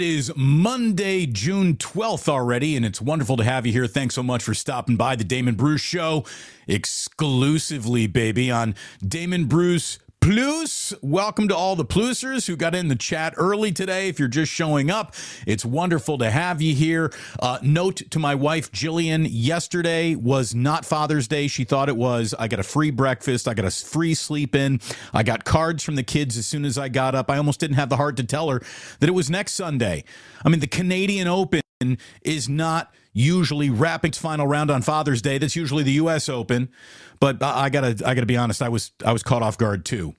It is Monday, June 12th already, and it's wonderful to have you here. Thanks so much for stopping by the Damon Bruce Show exclusively, baby, on Damon Bruce Plus, welcome to all the Plusers who got in the chat early today. If you're just showing up, it's wonderful to have you here. Uh, note to my wife, Gillian, yesterday was not Father's Day. She thought it was. I got a free breakfast, I got a free sleep in, I got cards from the kids as soon as I got up. I almost didn't have the heart to tell her that it was next Sunday. I mean, the Canadian Open is not usually wrapping its final round on Father's Day. That's usually the U.S. Open. But I gotta, I gotta be honest. I was, I was caught off guard too.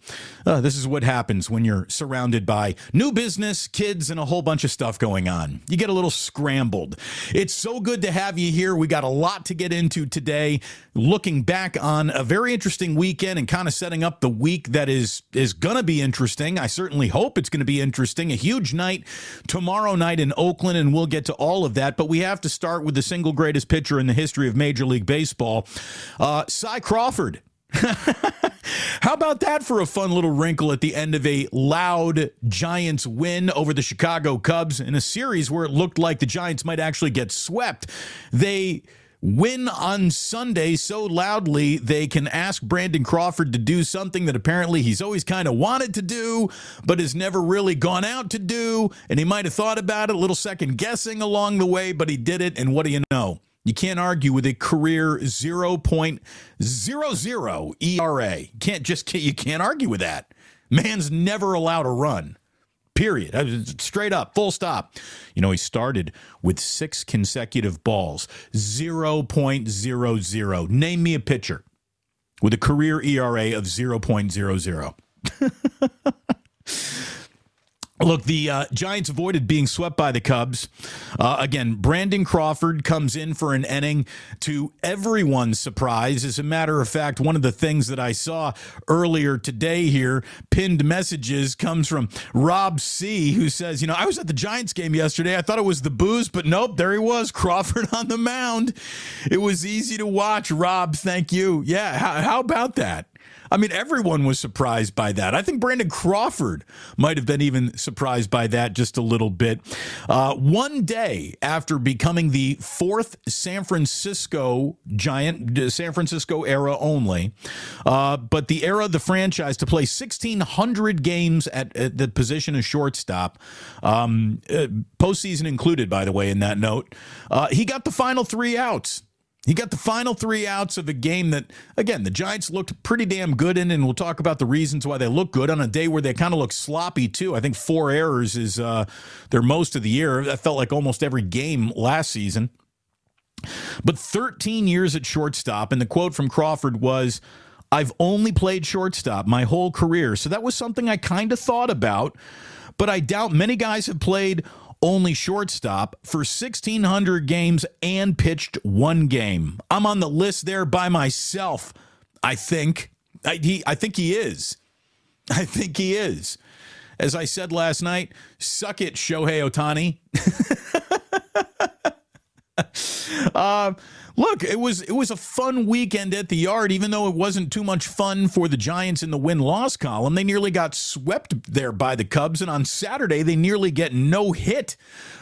Uh, this is what happens when you're surrounded by new business, kids, and a whole bunch of stuff going on. You get a little scrambled. It's so good to have you here. We got a lot to get into today. Looking back on a very interesting weekend and kind of setting up the week that is is gonna be interesting. I certainly hope it's gonna be interesting. A huge night tomorrow night in Oakland, and we'll get to all of that. But we have to start with the single greatest pitcher in the history of Major League Baseball, uh, Cy Crawford. How about that for a fun little wrinkle at the end of a loud Giants win over the Chicago Cubs in a series where it looked like the Giants might actually get swept? They win on Sunday so loudly they can ask Brandon Crawford to do something that apparently he's always kind of wanted to do, but has never really gone out to do. And he might have thought about it, a little second guessing along the way, but he did it. And what do you know? You can't argue with a career 0.00 ERA. You can't just you can't argue with that. Man's never allowed a run. Period. Straight up, full stop. You know, he started with six consecutive balls, 0.00. Name me a pitcher with a career ERA of 0.00. Look, the uh, Giants avoided being swept by the Cubs. Uh, again, Brandon Crawford comes in for an inning to everyone's surprise. As a matter of fact, one of the things that I saw earlier today here, pinned messages, comes from Rob C., who says, You know, I was at the Giants game yesterday. I thought it was the booze, but nope, there he was, Crawford on the mound. It was easy to watch. Rob, thank you. Yeah, how, how about that? I mean, everyone was surprised by that. I think Brandon Crawford might have been even surprised by that just a little bit. Uh, one day after becoming the fourth San Francisco Giant, San Francisco era only, uh, but the era of the franchise to play 1,600 games at, at the position of shortstop, um, uh, postseason included, by the way, in that note, uh, he got the final three outs. He got the final three outs of a game that, again, the Giants looked pretty damn good in, and we'll talk about the reasons why they look good on a day where they kind of look sloppy, too. I think four errors is uh, their most of the year. That felt like almost every game last season. But 13 years at shortstop, and the quote from Crawford was, I've only played shortstop my whole career. So that was something I kind of thought about, but I doubt many guys have played only shortstop for 1,600 games and pitched one game. I'm on the list there by myself, I think. I, he, I think he is. I think he is. As I said last night, suck it, Shohei Ohtani. uh, look, it was it was a fun weekend at the yard, even though it wasn't too much fun for the Giants in the win loss column. They nearly got swept there by the Cubs, and on Saturday they nearly get no hit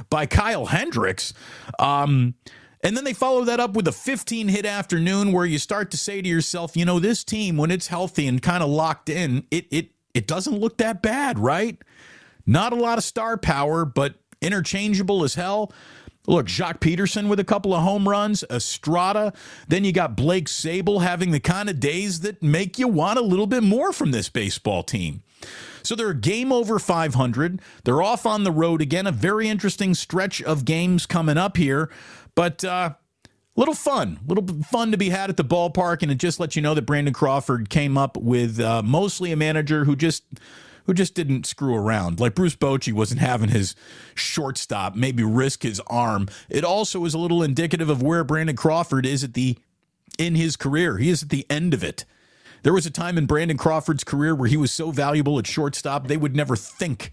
by Kyle Hendricks. Um, and then they follow that up with a 15 hit afternoon where you start to say to yourself, you know, this team when it's healthy and kind of locked in, it it it doesn't look that bad, right? Not a lot of star power, but interchangeable as hell. Look, Joc Pederson with a couple of home runs, Estrada. Then you got Blake Sabol having the kind of days that make you want a little bit more from this baseball team. So they're game over 500. They're off on the road again. A very interesting stretch of games coming up here, but uh, little fun, A little fun to be had at the ballpark. And it just lets you know that Brandon Crawford came up with uh, mostly a manager who just who just didn't screw around. Like Bruce Bochy wasn't having his shortstop maybe risk his arm. It also is a little indicative of where Brandon Crawford is at the in his career. He is at the end of it. There was a time in Brandon Crawford's career where he was so valuable at shortstop, they would never think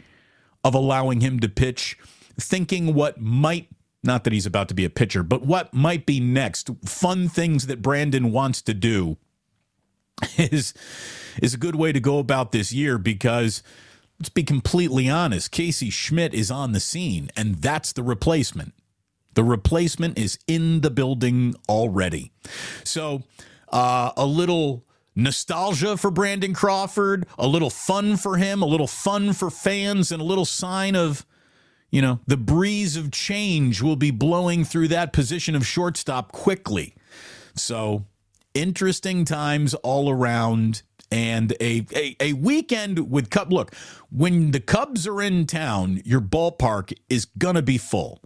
of allowing him to pitch, thinking what might not that he's about to be a pitcher, but what might be next. Fun things that Brandon wants to do is is a good way to go about this year because let's be completely honest. Casey Schmidt is on the scene, and that's the replacement. The replacement is in the building already. So, uh, a little nostalgia for Brandon Crawford, a little fun for him, a little fun for fans, and a little sign of, you know, the breeze of change will be blowing through that position of shortstop quickly. So, interesting times all around and a, a, a weekend with Cub. Look, when the Cubs are in town, your ballpark is to be full.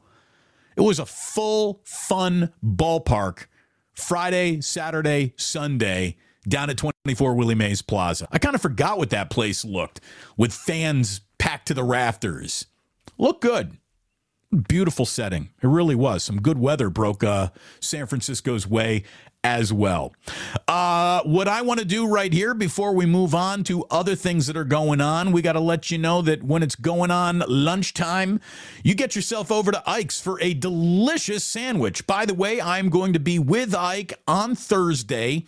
It was a full, fun ballpark Friday, Saturday, Sunday down at 24 Willie Mays Plaza. I kind of forgot what that place looked with fans packed to the rafters. Looked good. Beautiful setting. It really was. Some good weather broke uh, San Francisco's way as well. Uh, what I want to do right here before we move on to other things that are going on, we got to let you know that when it's going on lunchtime, you get yourself over to Ike's for a delicious sandwich. By the way, I'm going to be with Ike on Thursday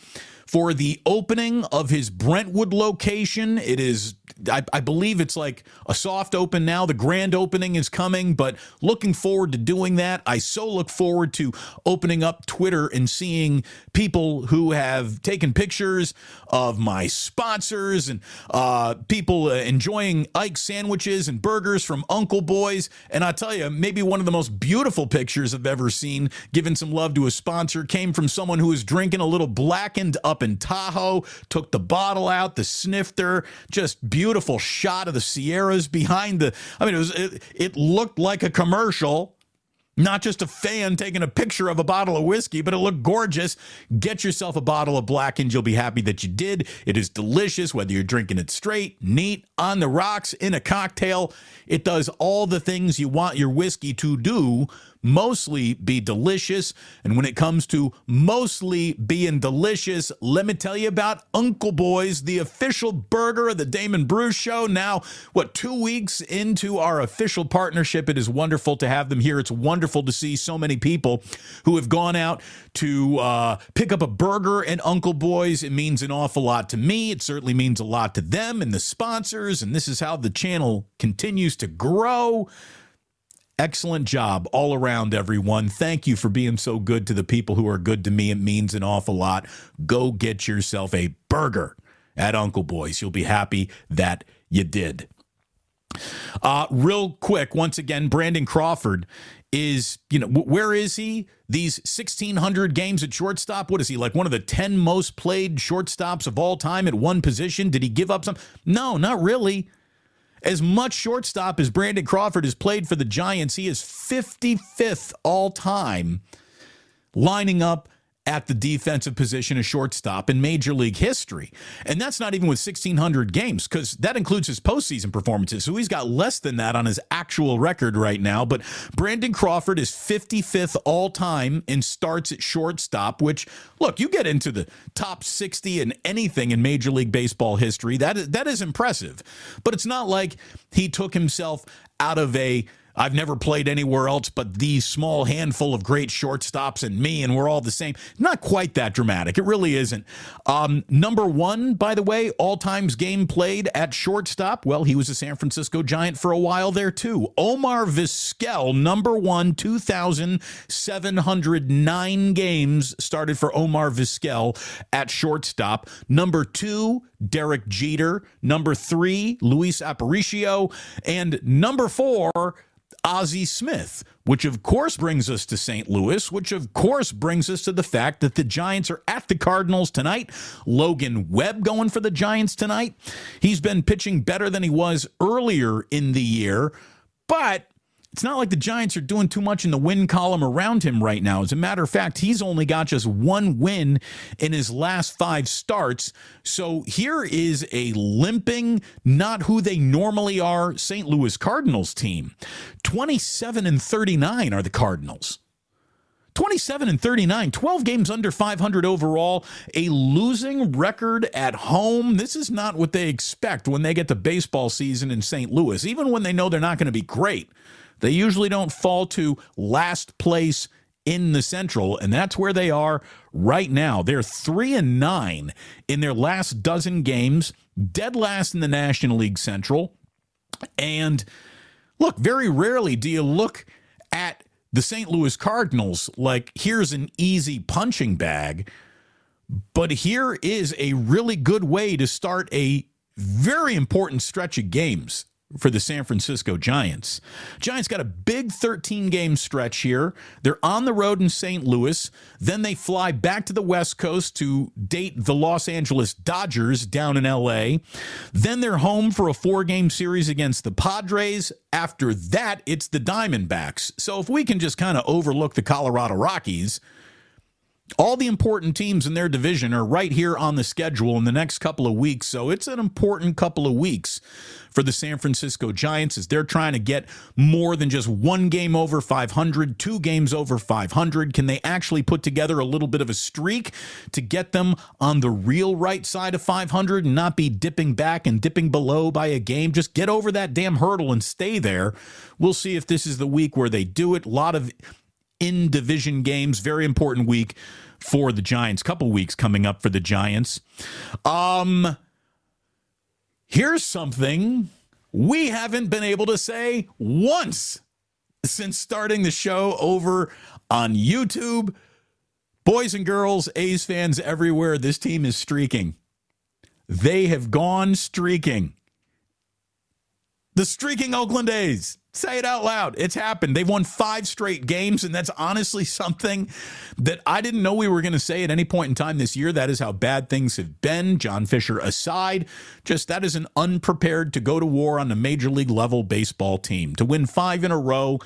for the opening of his Brentwood location. It is I, I, believe it's like a soft open now. The grand opening is coming, but looking forward to doing that. I so look forward to opening up Twitter and seeing people who have taken pictures of my sponsors and uh, people uh, enjoying Ike sandwiches and burgers from Uncle Boys. And I tell you, maybe one of the most beautiful pictures I've ever seen, giving some love to a sponsor, came from someone who was drinking a little Blackened up in Tahoe, took the bottle out, the snifter, just beautiful shot of the Sierras behind the. I mean, it was it, it looked like a commercial. Not just a fan taking a picture of a bottle of whiskey, but it looked gorgeous. Get yourself a bottle of Blackened You'll be happy that you did. It is delicious, whether you're drinking it straight, neat, on the rocks, in a cocktail. It does all the things you want your whiskey to do mostly be delicious. And when it comes to mostly being delicious, let me tell you about Uncle Boys, the official burger of the Damon Bruce Show. Now, what, two weeks into our official partnership, it is wonderful to have them here. It's wonderful to see so many people who have gone out to uh, pick up a burger and Uncle Boys. It means an awful lot to me. It certainly means a lot to them and the sponsors. And this is how the channel continues to grow. Excellent job all around, everyone. Thank you for being so good to the people who are good to me. It means an awful lot. Go get yourself a burger at Uncle Boy's. You'll be happy that you did. Uh, real quick, once again, Brandon Crawford is, you know, where is he? These 1,600 games at shortstop. What is he, like one of the 10 most played shortstops of all time at one position? Did he give up some? No, not really. As much shortstop as Brandon Crawford has played for the Giants, he is 55th all time, lining up at the defensive position of shortstop in Major League history. And that's not even with 1,600 games because that includes his postseason performances. So he's got less than that on his actual record right now. But Brandon Crawford is 55th all time in starts at shortstop, which, look, you get into the top 60 in anything in Major League Baseball history. That is, that is impressive. But it's not like he took himself out of a I've never played anywhere else but these small handful of great shortstops and me, and we're all the same. Not quite that dramatic. It really isn't. Um, number one, by the way, all times game played at shortstop. Well, he was a San Francisco Giant for a while there, too. Omar Vizquel, number one, 2,709 games started for Omar Vizquel at shortstop. Number two, Derek Jeter. Number three, Luis Aparicio. And number four, Ozzie Smith, which of course brings us to St. Louis, which of course brings us to the fact that the Giants are at the Cardinals tonight. Logan Webb going for the Giants tonight. He's been pitching better than he was earlier in the year, but it's not like the Giants are doing too much in the win column around him right now. As a matter of fact, he's only got just one win in his last five starts. So here is a limping, not who they normally are, St. Louis Cardinals team. 27 and 39 are the Cardinals. 27 and 39, 12 games under 500 overall, a losing record at home. This is not what they expect when they get to baseball season in St. Louis, even when they know they're not going to be great. They usually don't fall to last place in the Central, and that's where they are right now. They're three and nine in their last dozen games, dead last in the National League Central. And look, very rarely do you look at the St. Louis Cardinals like here's an easy punching bag. But here is a really good way to start a very important stretch of games for the San Francisco Giants. Giants got a big 13 game stretch here. They're on the road in St. Louis. Then they fly back to the West Coast to date the Los Angeles Dodgers down in LA. Then they're home for a four game series against the Padres. After that, it's the Diamondbacks. So if we can just kind of overlook the Colorado Rockies, all the important teams in their division are right here on the schedule in the next couple of weeks. So it's an important couple of weeks for the San Francisco Giants as they're trying to get more than just one game over 500, two games over 500. Can they actually put together a little bit of a streak to get them on the real right side of 500 and not be dipping back and dipping below by a game? Just get over that damn hurdle and stay there. We'll see if this is the week where they do it. A lot of in division games. Very important week for the Giants. Couple weeks coming up for the Giants. Um, here's something we haven't been able to say once since starting the show over on YouTube. Boys and girls, A's fans everywhere, this team is streaking. They have gone streaking. The streaking Oakland A's. Say it out loud. It's happened. They've won five straight games, and that's honestly something that I didn't know we were going to say at any point in time this year. That is how bad things have been, John Fisher aside. Just that is an unprepared to go to war on a major league level baseball team. To win five in a row,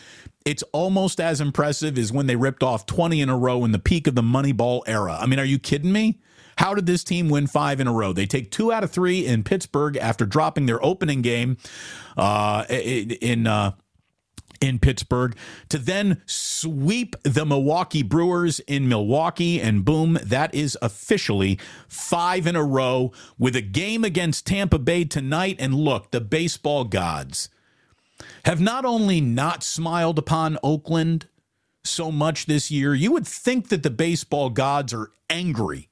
it's almost as impressive as when they ripped off 20 in a row in the peak of the Moneyball era. I mean, are you kidding me? How did this team win five in a row? They take two out of three in Pittsburgh after dropping their opening game uh, in. Uh, in Pittsburgh to then sweep the Milwaukee Brewers in Milwaukee. And boom, that is officially five in a row with a game against Tampa Bay tonight. And look, the baseball gods have not only not smiled upon Oakland so much this year, you would think that the baseball gods are angry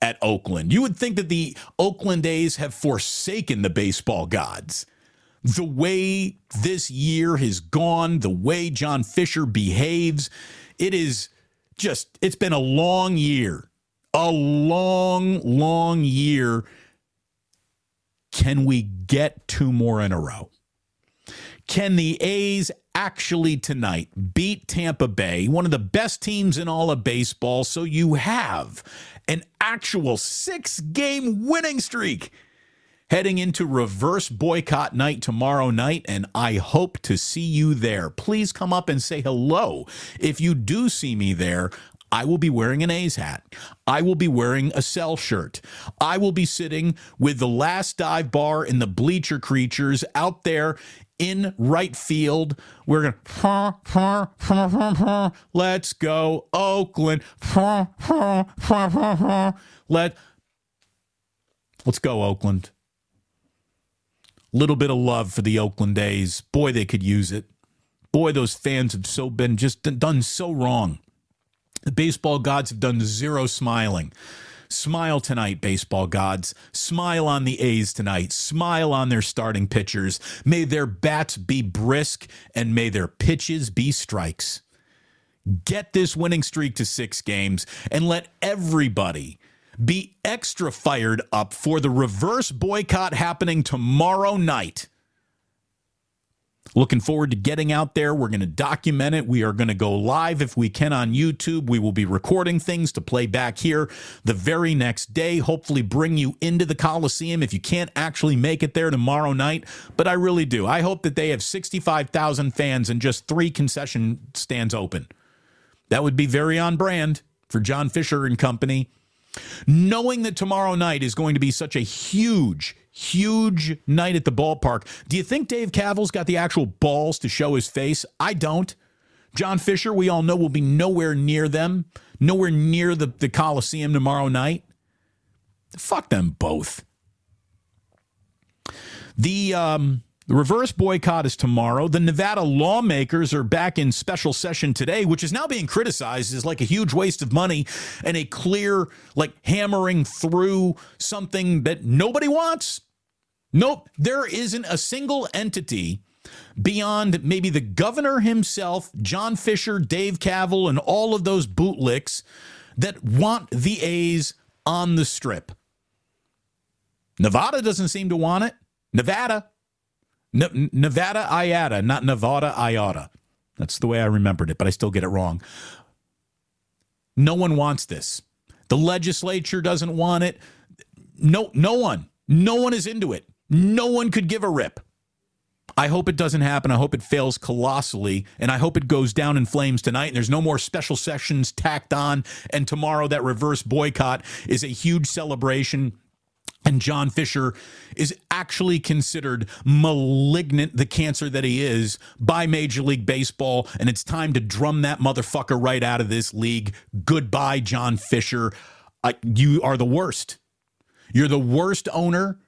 at Oakland. You would think that the Oakland A's have forsaken the baseball gods. The way this year has gone, the way John Fisher behaves, it is just, it's been a long year. A long, long year. Can we get two more in a row? Can the A's actually tonight beat Tampa Bay, one of the best teams in all of baseball? So you have an actual six game winning streak heading into reverse boycott night tomorrow night, and I hope to see you there. Please come up and say hello. If you do see me there, I will be wearing an A's hat. I will be wearing a sell shirt. I will be sitting with the last dive bar in the bleacher creatures out there in right field. We're going to let's go Oakland. Let Let's go Oakland. Little bit of love for the Oakland A's. Boy, they could use it. Boy, those fans have so been just done so wrong. The baseball gods have done zero smiling. Smile tonight, baseball gods. Smile on the A's tonight. Smile on their starting pitchers. May their bats be brisk and may their pitches be strikes. Get this winning streak to six games and let everybody be extra fired up for the reverse boycott happening tomorrow night. Looking forward to getting out there. We're going to document it. We are going to go live if we can on YouTube. We will be recording things to play back here the very next day. Hopefully, bring you into the Coliseum if you can't actually make it there tomorrow night. But I really do. I hope that they have 65,000 fans and just three concession stands open. That would be very on brand for John Fisher and company. Knowing that tomorrow night is going to be such a huge, huge night at the ballpark, do you think Dave Kaval's got the actual balls to show his face? I don't. John Fisher, we all know, will be nowhere near them, nowhere near the, the Coliseum tomorrow night. Fuck them both. The um, the reverse boycott is tomorrow. The Nevada lawmakers are back in special session today, which is now being criticized as like a huge waste of money and a clear, like hammering through something that nobody wants. Nope, there isn't a single entity beyond maybe the governor himself, John Fisher, Dave Kaval, and all of those bootlicks that want the A's on the strip. Nevada doesn't seem to want it. Nevada. Nevada IATA, not Nevada IATA. That's the way I remembered it, but I still get it wrong. No one wants this. The legislature doesn't want it. No, no one. No one is into it. No one could give a rip. I hope it doesn't happen. I hope it fails colossally. And I hope it goes down in flames tonight. And there's no more special sessions tacked on. And tomorrow, that reverse boycott is a huge celebration. And John Fisher is actually considered malignant, the cancer that he is, by Major League Baseball. And it's time to drum that motherfucker right out of this league. Goodbye, John Fisher. Uh, you are the worst. You're the worst owner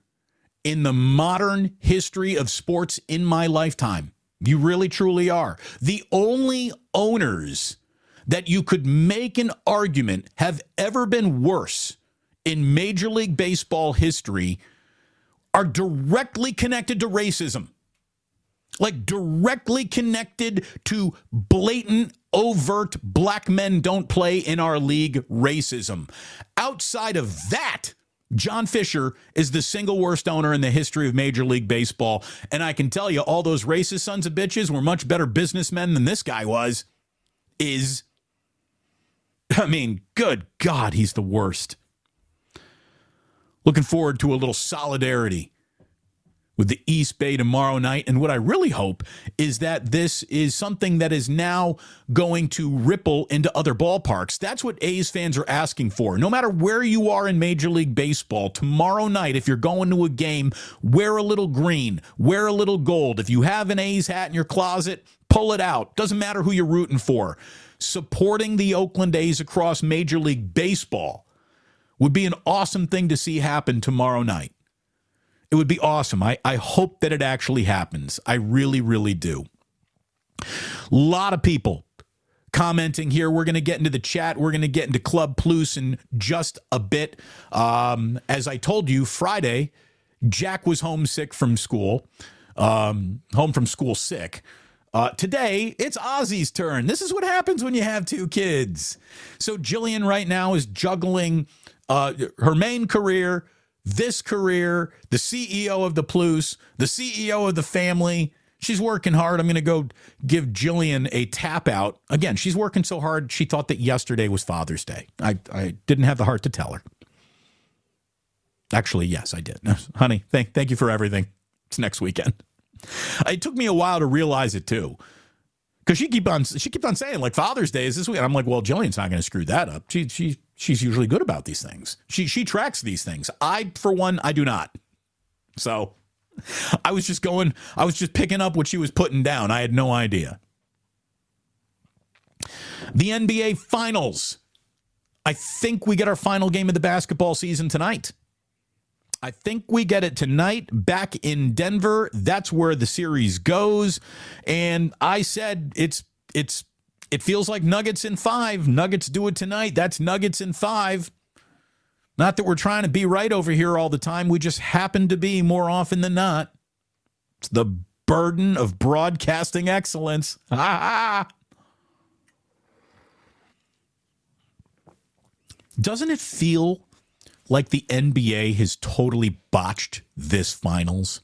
in the modern history of sports in my lifetime. You really, truly are. The only owners that you could make an argument have ever been worse in Major League Baseball history are directly connected to racism. Like directly connected to blatant, overt black men don't play in our league racism. Outside of that, John Fisher is the single worst owner in the history of Major League Baseball. And I can tell you, all those racist sons of bitches were much better businessmen than this guy was. Is. I mean, good God, he's the worst. Looking forward to a little solidarity with the East Bay tomorrow night. And what I really hope is that this is something that is now going to ripple into other ballparks. That's what A's fans are asking for. No matter where you are in Major League Baseball, tomorrow night, if you're going to a game, wear a little green, wear a little gold. If you have an A's hat in your closet, pull it out. Doesn't matter who you're rooting for. Supporting the Oakland A's across Major League Baseball would be an awesome thing to see happen tomorrow night. It would be awesome. I, I hope that it actually happens. I really, really do. A lot of people commenting here. We're going to get into the chat. We're going to get into Club Plus in just a bit. Um, as I told you, Friday, Jack was homesick from school, um, home from school sick. Uh, today, it's Ozzy's turn. This is what happens when you have two kids. So, Gillian right now is juggling uh, her main career this career, the CEO of the Plus, the CEO of the family. She's working hard. I'm going to go give Gillian a tap out. Again, she's working so hard, she thought that yesterday was Father's Day. I, I didn't have the heart to tell her. Actually, yes, I did. Honey, thank, thank you for everything. It's next weekend. It took me a while to realize it too. Because she keep on she kept on saying like Father's Day is this week. I'm like, well, Gillian's not going to screw that up. She she she's usually good about these things. She she tracks these things. I for one, I do not. So I was just going, I was just picking up what she was putting down. I had no idea. The NBA Finals. I think we get our final game of the basketball season tonight. I think we get it tonight back in Denver. That's where the series goes. And I said it's it's it feels like Nuggets in five. Nuggets do it tonight. That's Nuggets in five. Not that we're trying to be right over here all the time. We just happen to be more often than not. It's the burden of broadcasting excellence. Doesn't it feel like the NBA has totally botched this finals?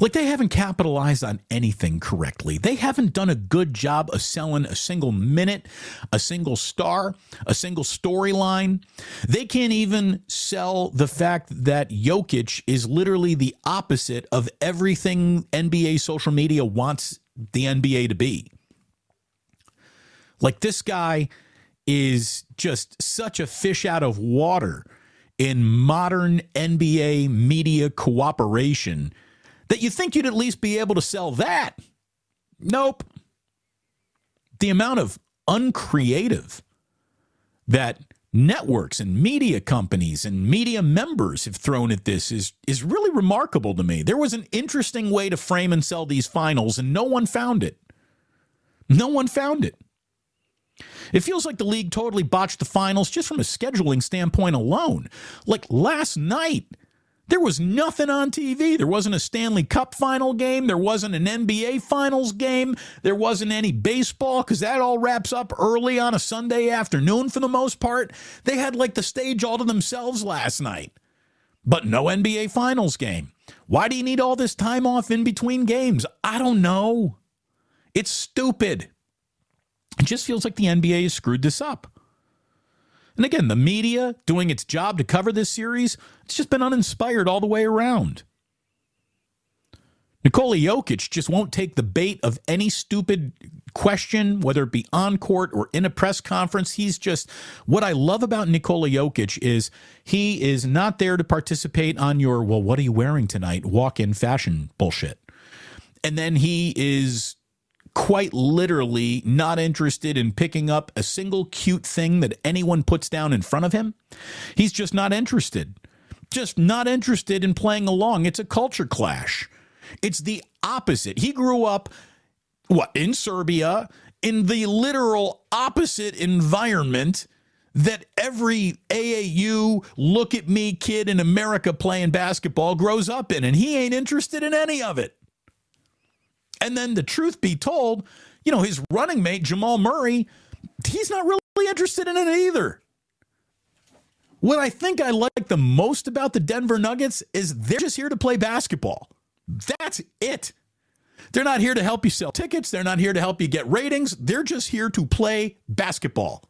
Like they haven't capitalized on anything correctly. They haven't done a good job of selling a single minute, a single star, a single storyline. They can't even sell the fact that Jokic is literally the opposite of everything NBA social media wants the NBA to be. Like this guy is just such a fish out of water in modern NBA media cooperation that you think you'd at least be able to sell that. Nope. The amount of uncreative that networks and media companies and media members have thrown at this is is really remarkable to me. There was an interesting way to frame and sell these finals and no one found it. No one found it. It feels like the league totally botched the finals just from a scheduling standpoint alone. Like last night, There was nothing on TV. There wasn't a Stanley Cup final game. There wasn't an NBA finals game. There wasn't any baseball because that all wraps up early on a Sunday afternoon for the most part. They had like the stage all to themselves last night, but no NBA finals game. Why do you need all this time off in between games? I don't know. It's stupid. It just feels like the NBA has screwed this up. And again, the media doing its job to cover this series, it's just been uninspired all the way around. Nikola Jokic just won't take the bait of any stupid question, whether it be on court or in a press conference. He's just what I love about Nikola Jokic is he is not there to participate on your, well, what are you wearing tonight? Walk in fashion bullshit. And then he is quite literally not interested in picking up a single cute thing that anyone puts down in front of him. He's just not interested. Just not interested in playing along. It's a culture clash. It's the opposite. He grew up, what, in Serbia, in the literal opposite environment that every AAU look at me kid in America playing basketball grows up in, and he ain't interested in any of it. And then the truth be told, you know, his running mate, Jamal Murray, he's not really interested in it either. What I think I like the most about the Denver Nuggets is they're just here to play basketball. That's it. They're not here to help you sell tickets. They're not here to help you get ratings. They're just here to play basketball.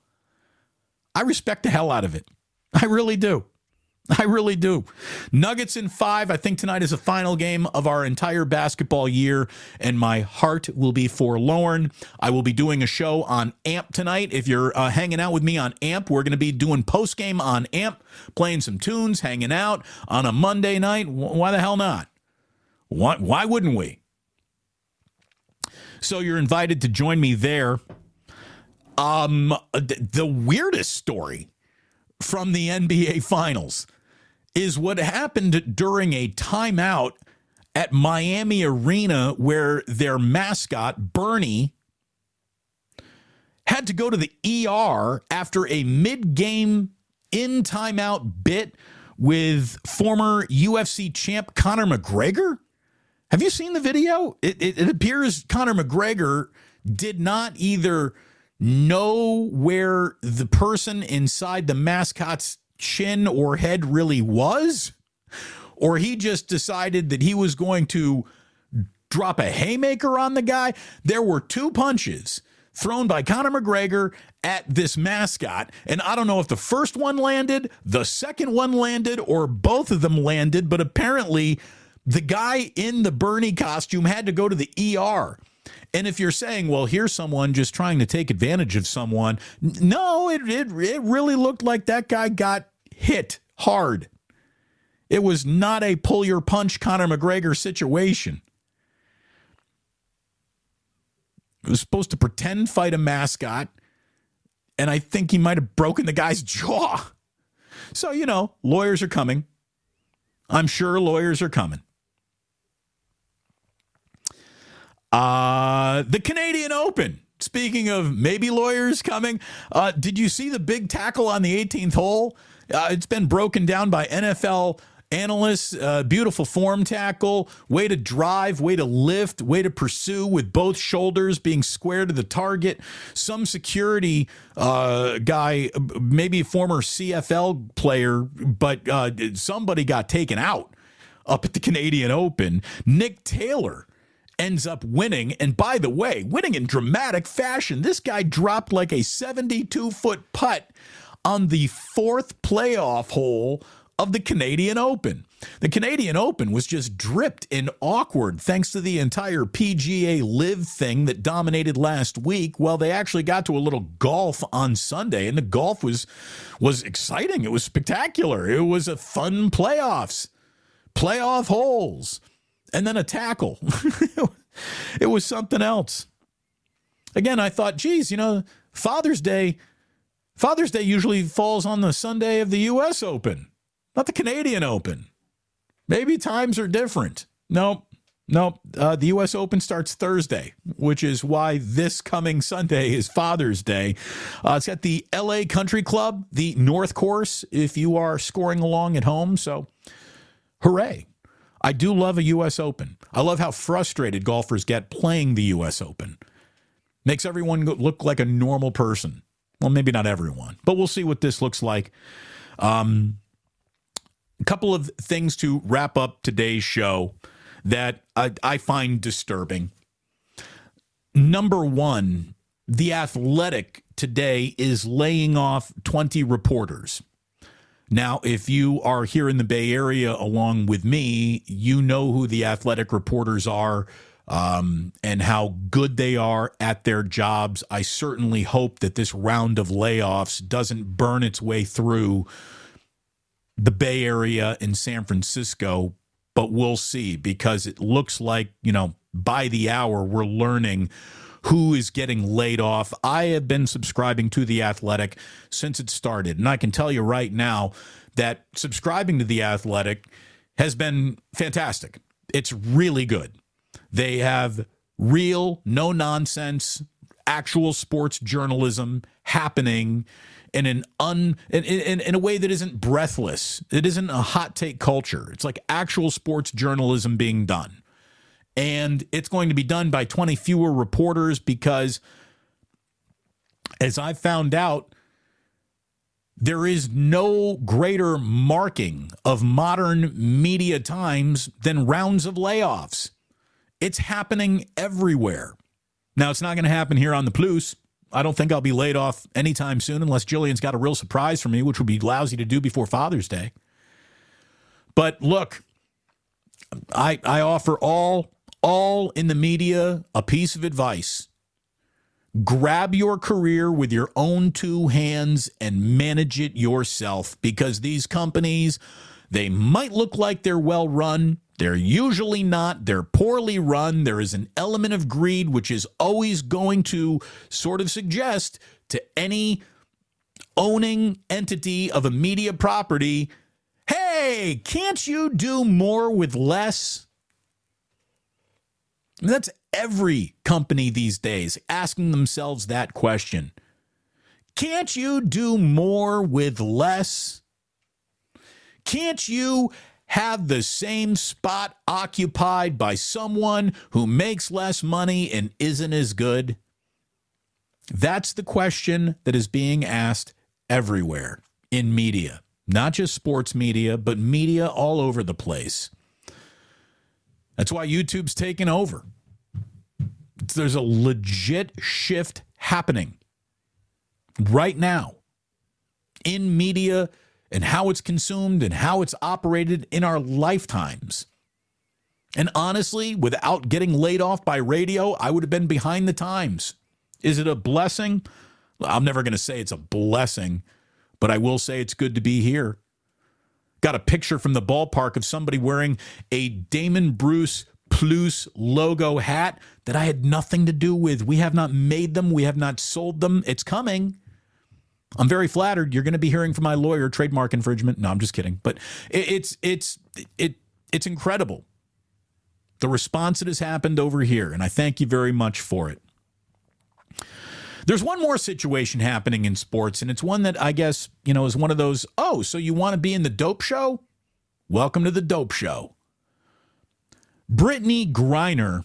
I respect the hell out of it. I really do. I really do. Nuggets in five. I think tonight is the final game of our entire basketball year, and my heart will be forlorn. I will be doing a show on AMP tonight. If you're uh, hanging out with me on AMP, we're going to be doing post game on AMP, playing some tunes, hanging out on a Monday night. Why the hell not? Why, why wouldn't we? So you're invited to join me there. Um, the weirdest story from the NBA Finals is what happened during a timeout at Miami Arena where their mascot, Burnie, had to go to the ER after a mid game in timeout bit with former UFC champ Conor McGregor. Have you seen the video? It, it, it appears Conor McGregor did not either know where the person inside the mascot's chin or head really was, or he just decided that he was going to drop a haymaker on the guy. There were two punches thrown by Conor McGregor at this mascot. And I don't know if the first one landed, the second one landed, or both of them landed, but apparently the guy in the Burnie costume had to go to the ER. And if you're saying, well, here's someone just trying to take advantage of someone, no, it, it, it really looked like that guy got hit hard. It was not a pull your punch Conor McGregor situation. It was supposed to pretend fight a mascot, and I think he might have broken the guy's jaw. So, you know, lawyers are coming. I'm sure lawyers are coming. Uh, the Canadian Open. Speaking of maybe lawyers coming, uh, did you see the big tackle on the 18th hole? Uh, it's been broken down by NFL analysts. Uh, beautiful form tackle, way to drive, way to lift, way to pursue with both shoulders being square to the target. Some security uh, guy, maybe a former CFL player, but uh, somebody got taken out up at the Canadian Open. Nick Taylor ends up winning. And by the way, winning in dramatic fashion. This guy dropped like a 72 foot putt on the fourth playoff hole of the Canadian Open. The Canadian Open was just dripped in awkward thanks to the entire PGA LIV thing that dominated last week. Well, they actually got to a little golf on Sunday and the golf was was exciting. It was spectacular. It was a fun playoffs. Playoff holes and then a tackle. it was something else. Again, I thought, geez, you know, Father's Day, Father's Day usually falls on the Sunday of the U.S. Open, not the Canadian Open. Maybe times are different. Nope. Nope. Uh, the U.S. Open starts Thursday, which is why this coming Sunday is Father's Day. Uh, it's at the LA Country Club, the North Course, if you are scoring along at home. So Hooray. I do love a U.S. Open. I love how frustrated golfers get playing the U.S. Open. Makes everyone look like a normal person. Well, maybe not everyone, but we'll see what this looks like. Um, a couple of things to wrap up today's show that I, I find disturbing. Number one, the athletic today is laying off 20 reporters. Now, if you are here in the Bay Area along with me, you know who the athletic reporters are um, and how good they are at their jobs. I certainly hope that this round of layoffs doesn't burn its way through the Bay Area and San Francisco, but we'll see because it looks like, you know, by the hour, we're learning who is getting laid off. I have been subscribing to The Athletic since it started. And I can tell you right now that subscribing to The Athletic has been fantastic. It's really good. They have real, no nonsense, actual sports journalism happening in an un in, in, in a way that isn't breathless. It isn't a hot take culture. It's like actual sports journalism being done and it's going to be done by 20 fewer reporters because, as I found out, there is no greater marking of modern media times than rounds of layoffs. It's happening everywhere. Now, it's not going to happen here on the Plus. I don't think I'll be laid off anytime soon unless Gillian's got a real surprise for me, which would be lousy to do before Father's Day. But look, I, I offer all all in the media a piece of advice. Grab your career with your own two hands and manage it yourself because these companies, they might look like they're well run. They're usually not. They're poorly run. There is an element of greed, which is always going to sort of suggest to any owning entity of a media property hey, can't you do more with less? That's every company these days asking themselves that question. Can't you do more with less? Can't you have the same spot occupied by someone who makes less money and isn't as good? That's the question that is being asked everywhere in media, not just sports media, but media all over the place. That's why YouTube's taken over. There's a legit shift happening right now in media and how it's consumed and how it's operated in our lifetimes. And honestly, without getting laid off by radio, I would have been behind the times. Is it a blessing? I'm never going to say it's a blessing, but I will say it's good to be here. Got a picture from the ballpark of somebody wearing a Damon Bruce Plus logo hat that I had nothing to do with. We have not made them, we have not sold them. It's coming. I'm very flattered. You're going to be hearing from my lawyer trademark infringement. No, I'm just kidding. But it, it's it's it it's incredible. The response that has happened over here, and I thank you very much for it. There's one more situation happening in sports, and it's one that I guess, you know, is one of those, oh, so you want to be in the dope show? Welcome to the dope show. Brittney Griner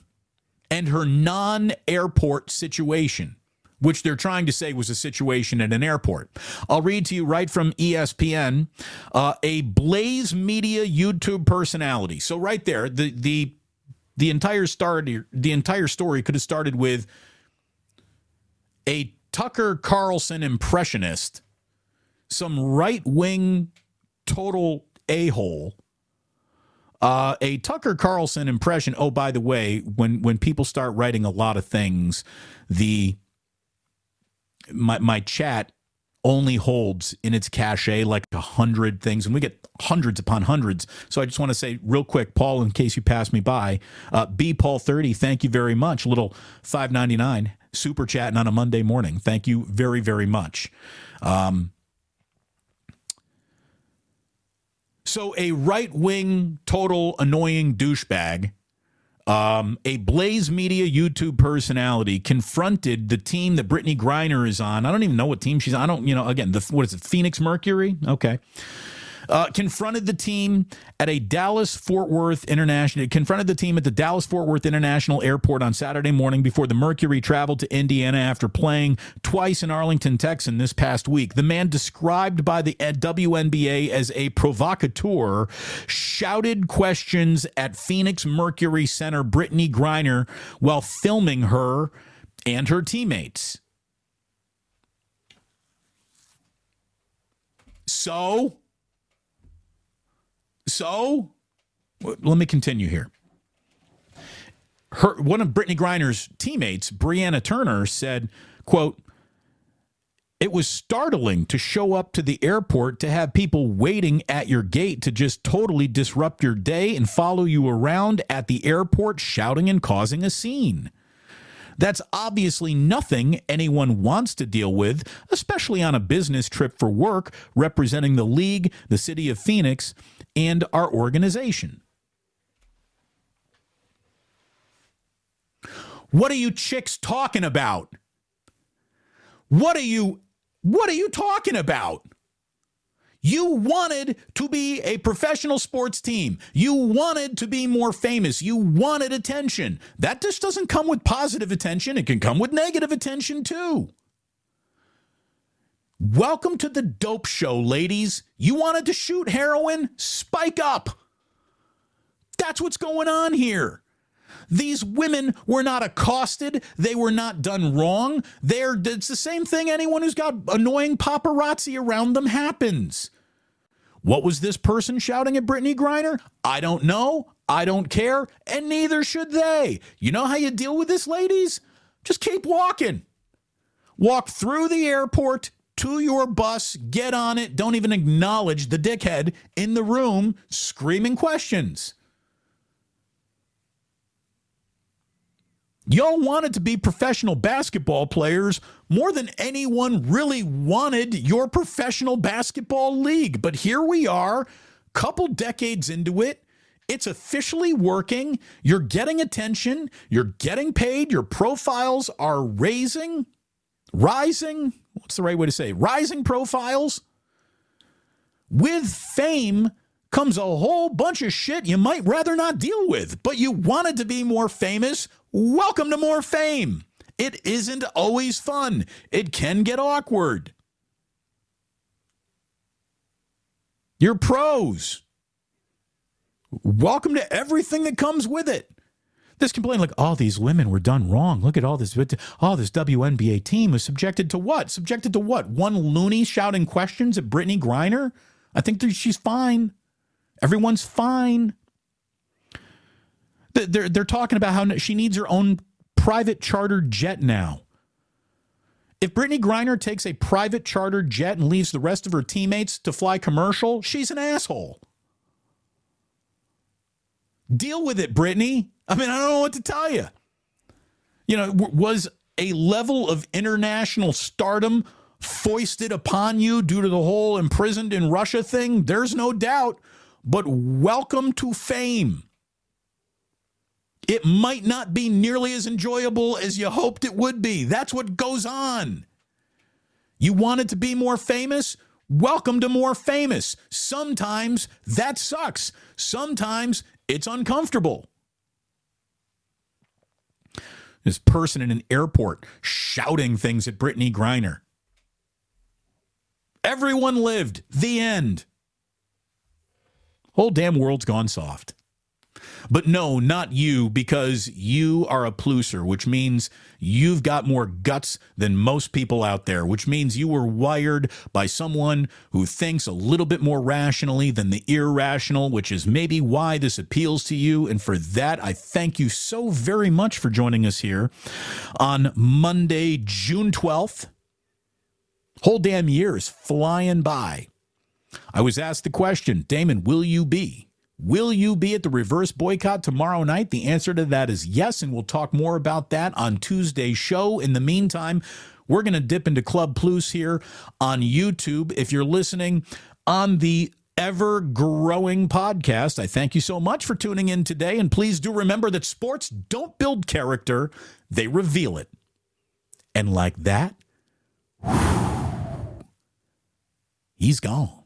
and her non airport situation, which they're trying to say was a situation at an airport. I'll read to you right from ESPN uh, a Blaze Media YouTube personality. So, right there, the, the, the entire start, the entire story could have started with a Tucker Carlson impressionist, some right wing total a hole. Uh, a Tucker Carlson impression. Oh, by the way, when when people start writing a lot of things, the my my chat only holds in its cache like a hundred things, and we get hundreds upon hundreds. So I just want to say real quick, Paul, in case you pass me by, uh, B Paul thirty, thank you very much. Little five ninety nine super chatting on a Monday morning. Thank you very, very much. Um, so, a right wing, total annoying douchebag, um, a Blaze Media YouTube personality confronted the team that Brittney Griner is on. I don't even know what team she's on. I don't, you know, again, the, what is it, Phoenix Mercury? Okay. Uh, confronted the team at a Dallas Fort Worth International. Confronted the team at the Dallas Fort Worth International Airport on Saturday morning before the Mercury traveled to Indiana after playing twice in Arlington, Texas this past week. The man described by the WNBA as a provocateur shouted questions at Phoenix Mercury center Brittney Griner while filming her and her teammates. So, so let me continue here. Her one of Brittney Griner's teammates, Brianna Turner, said, "quote It was startling to show up to the airport to have people waiting at your gate to just totally disrupt your day and follow you around at the airport, shouting and causing a scene." That's obviously nothing anyone wants to deal with, especially on a business trip for work representing the league, the city of Phoenix, and our organization. What are you chicks talking about? What are you what are you talking about? You wanted to be a professional sports team. You wanted to be more famous. You wanted attention. That just doesn't come with positive attention, it can come with negative attention too. Welcome to the dope show, ladies. You wanted to shoot heroin? Spike up. That's what's going on here. These women were not accosted. They were not done wrong. They're, it's the same thing anyone who's got annoying paparazzi around them happens. What was this person shouting at Brittney Griner? I don't know. I don't care. And neither should they. You know how you deal with this, ladies? Just keep walking. Walk through the airport to your bus, get on it, don't even acknowledge the dickhead in the room screaming questions. Y'all wanted to be professional basketball players more than anyone really wanted your professional basketball league. But here we are, couple decades into it. It's officially working. You're getting attention. You're getting paid. Your profiles are raising, rising. What's the right way to say? Rising profiles. With fame comes a whole bunch of shit you might rather not deal with, but you wanted to be more famous Welcome to more fame. It isn't always fun, it can get awkward. You're pros. Welcome to everything that comes with it. This complaint, like, all these women were done wrong. Look at all this. All this WNBA team was subjected to what? Subjected to what? One loony shouting questions at Brittney Griner? I think she's fine. Everyone's fine. They're, they're talking about how she needs her own private charter jet now. If Brittney Griner takes a private charter jet and leaves the rest of her teammates to fly commercial, she's an asshole. Deal with it, Brittney. I mean, I don't know what to tell you. You know, was a level of international stardom foisted upon you due to the whole imprisoned in Russia thing? There's no doubt. But welcome to fame. It might not be nearly as enjoyable as you hoped it would be. That's what goes on. You wanted to be more famous? Welcome to more famous. Sometimes that sucks. Sometimes it's uncomfortable. This person in an airport shouting things at Brittney Griner. Everyone lived. The end. Whole damn world's gone soft. But no, not you, because you are a plusser, which means you've got more guts than most people out there, which means you were wired by someone who thinks a little bit more rationally than the irrational, which is maybe why this appeals to you. And for that, I thank you so very much for joining us here on Monday, June 12th. Whole damn year is flying by. I was asked the question, Damon, will you be Will you be at the reverse boycott tomorrow night? The answer to that is yes, and we'll talk more about that on Tuesday's show. In the meantime, we're going to dip into Club Plus here on YouTube. If you're listening on the ever growing podcast, I thank you so much for tuning in today. And please do remember that sports don't build character, they reveal it. And like that, he's gone.